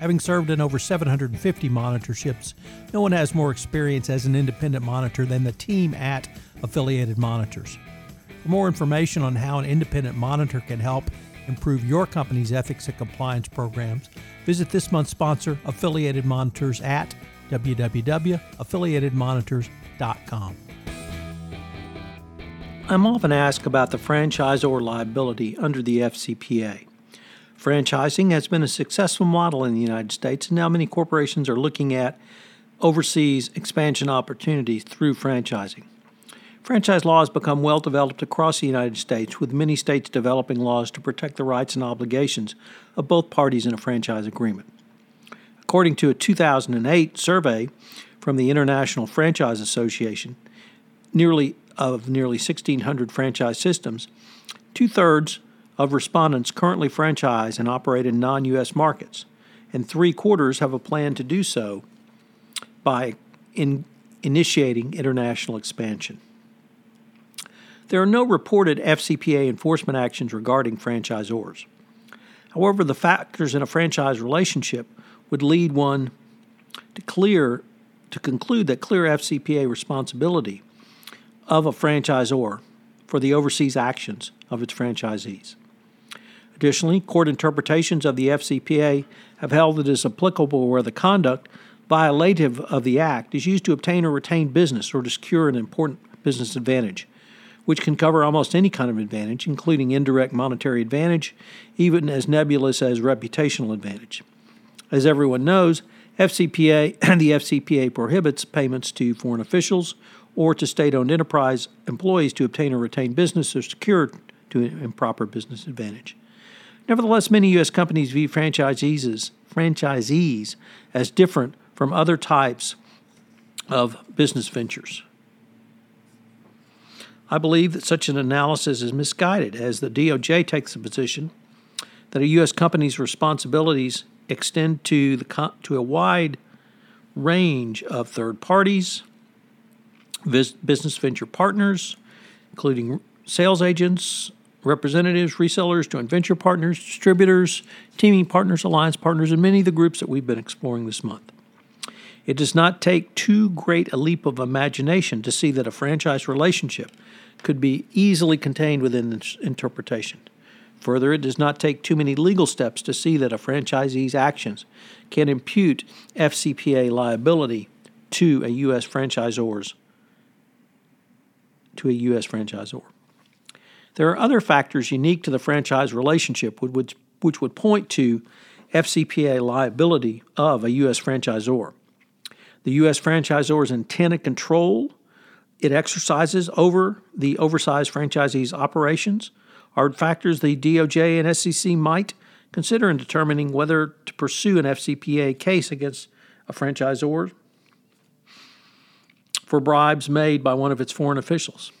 Having served in over 750 monitorships, no one has more experience as an independent monitor than the team at Affiliated Monitors. For more information on how an independent monitor can help improve your company's ethics and compliance programs, visit this month's sponsor, Affiliated Monitors, at www.affiliatedmonitors.com. I'm often asked about the franchisor liability under the FCPA. Franchising has been a successful model in the United States, and now many corporations are looking at overseas expansion opportunities through franchising. Franchise law has become well developed across the United States, with many states developing laws to protect the rights and obligations of both parties in a franchise agreement. According to a 2008 survey from the International Franchise Association, nearly of nearly 1,600 franchise systems, two thirds of respondents currently franchise and operate in non U.S. markets, and three quarters have a plan to do so by in initiating international expansion. There are no reported FCPA enforcement actions regarding franchisors. However, the factors in a franchise relationship would lead one to clear to conclude that clear FCPA responsibility of a franchisor for the overseas actions of its franchisees. Additionally, court interpretations of the FCPA have held that it is applicable where the conduct violative of the Act is used to obtain or retain business or to secure an important business advantage, which can cover almost any kind of advantage, including indirect monetary advantage, even as nebulous as reputational advantage. As everyone knows, FCPA and the FCPA prohibits payments to foreign officials or to state-owned enterprise employees to obtain or retain business or secure to an improper business advantage. Nevertheless, many U.S. companies view franchisees franchisees as different from other types of business ventures. I believe that such an analysis is misguided, as the DOJ takes the position that a U.S. company's responsibilities extend to the to a wide range of third parties, business venture partners, including sales agents, representatives, resellers, joint venture partners, distributors, teaming partners, alliance partners, and many of the groups that we've been exploring this month. It does not take too great a leap of imagination to see that a franchise relationship could be easily contained within this interpretation. Further, it does not take too many legal steps to see that a franchisee's actions can impute FCPA liability to a U.S. franchisor's to a U.S. franchisor. There are other factors unique to the franchise relationship which, which would point to FCPA liability of a U.S. franchisor. The U.S. franchisor's intent and control it exercises over the oversized franchisee's operations are factors the DOJ and SEC might consider in determining whether to pursue an FCPA case against a franchisor for bribes made by one of its foreign officials.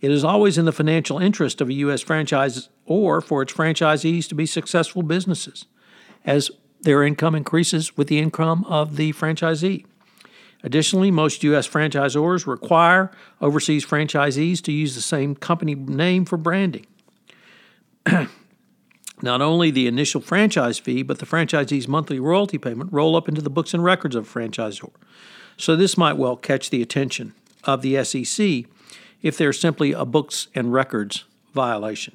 It is always in the financial interest of a U.S. franchise or for its franchisees to be successful businesses, as their income increases with the income of the franchisee. Additionally, most U.S. franchisors require overseas franchisees to use the same company name for branding. Not only the initial franchise fee, but the franchisee's monthly royalty payment roll up into the books and records of a franchisor. So, this might well catch the attention of the SEC if there's simply a books and records violation.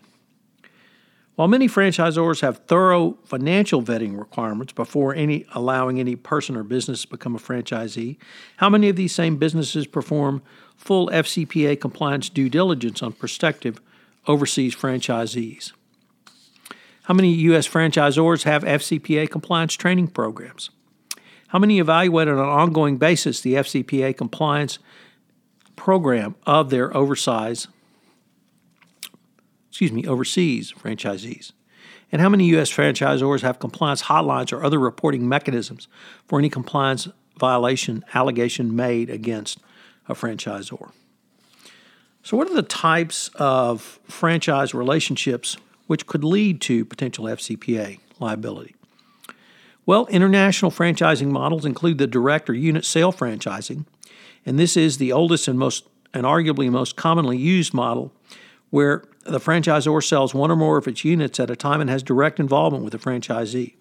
While many franchisors have thorough financial vetting requirements before any allowing any person or business to become a franchisee, how many of these same businesses perform full FCPA compliance due diligence on prospective overseas franchisees? How many U.S. franchisors have FCPA compliance training programs? How many evaluate on an ongoing basis the FCPA compliance program of their oversized, excuse me, overseas franchisees? And how many U.S. franchisors have compliance hotlines or other reporting mechanisms for any compliance violation allegation made against a franchisor? So, what are the types of franchise relationships which could lead to potential FCPA liability? Well, international franchising models include the direct or unit sale franchising, and this is the oldest and most and arguably most commonly used model where the franchisor sells one or more of its units at a time and has direct involvement with the franchisee.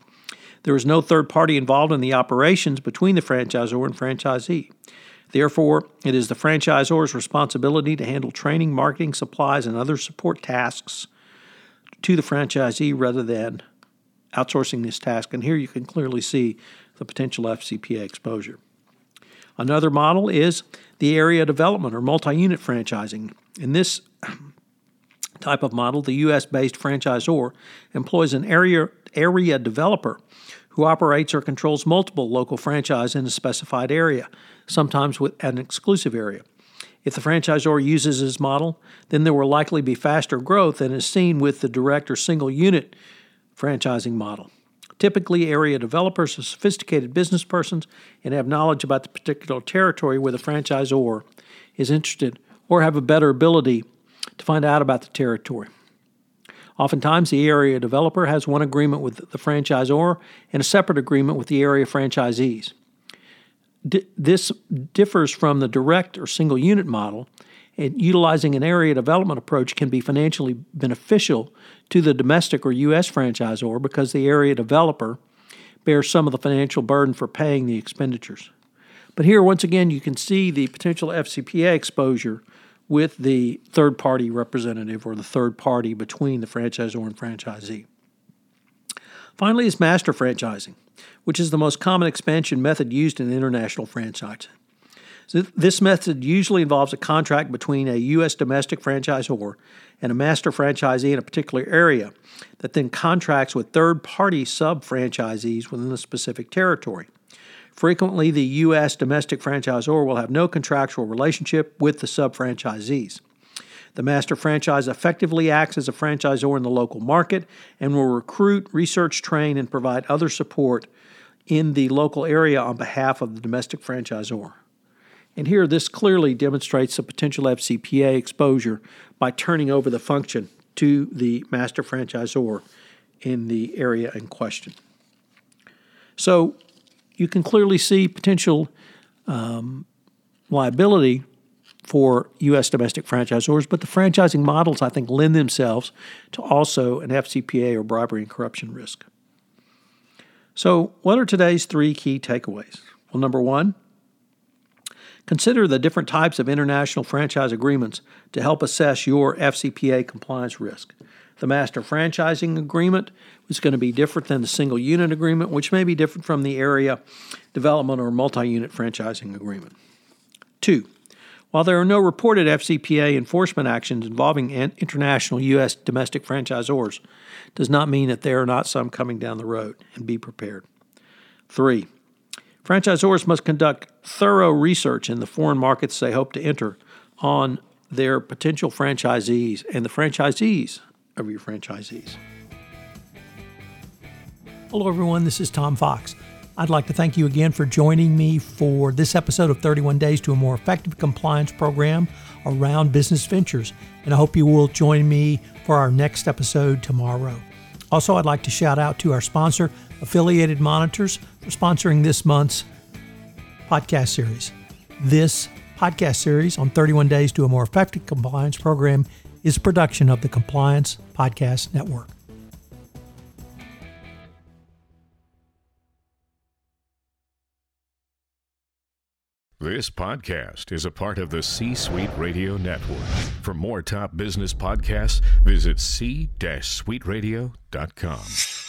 There is no third party involved in the operations between the franchisor and franchisee. Therefore, it is the franchisor's responsibility to handle training, marketing, supplies, and other support tasks to the franchisee rather than outsourcing this task. And here you can clearly see the potential FCPA exposure. Another model is the area development or multi unit franchising. In this type of model, the U.S. based franchisor employs an area, area developer who operates or controls multiple local franchises in a specified area, sometimes with an exclusive area. If the franchisor uses this model, then there will likely be faster growth than is seen with the direct or single unit franchising model. Typically, area developers are sophisticated business persons and have knowledge about the particular territory where the franchisor is interested or have a better ability to find out about the territory. Oftentimes, the area developer has one agreement with the franchisor and a separate agreement with the area franchisees. D- this differs from the direct or single unit model, and utilizing an area development approach can be financially beneficial to the domestic or U.S. franchisor because the area developer bears some of the financial burden for paying the expenditures. But here, once again, you can see the potential FCPA exposure with the third party representative or the third party between the franchisor and franchisee. Finally, is master franchising, which is the most common expansion method used in international franchising. So this method usually involves a contract between a U.S. domestic franchisor and a master franchisee in a particular area that then contracts with third party sub franchisees within a specific territory. Frequently, the U.S. domestic franchisor will have no contractual relationship with the sub franchisees. The master franchise effectively acts as a franchisor in the local market and will recruit, research, train, and provide other support in the local area on behalf of the domestic franchisor. And here, this clearly demonstrates the potential FCPA exposure by turning over the function to the master franchisor in the area in question. So, you can clearly see potential um, liability for U.S. domestic franchisors, but the franchising models, I think, lend themselves to also an FCPA or bribery and corruption risk. So, what are today's three key takeaways? Well, number one, consider the different types of international franchise agreements to help assess your FCPA compliance risk. The master franchising agreement is going to be different than the single unit agreement, which may be different from the area development or multi unit franchising agreement. Two, while there are no reported FCPA enforcement actions involving international U.S. domestic franchisors, does not mean that there are not some coming down the road, and be prepared. Three, franchisors must conduct thorough research in the foreign markets they hope to enter on their potential franchisees and the franchisees of your franchisees. Hello, everyone. This is Tom Fox. I'd like to thank you again for joining me for this episode of 31 Days to a More Effective Compliance Program around business ventures. And I hope you will join me for our next episode tomorrow. Also, I'd like to shout out to our sponsor, Affiliated Monitors, for sponsoring this month's podcast series. This podcast series on 31 Days to a More Effective Compliance Program is production of the Compliance Podcast Network. This podcast is a part of the C Suite Radio Network. For more top business podcasts, visit c-suiteradio.com.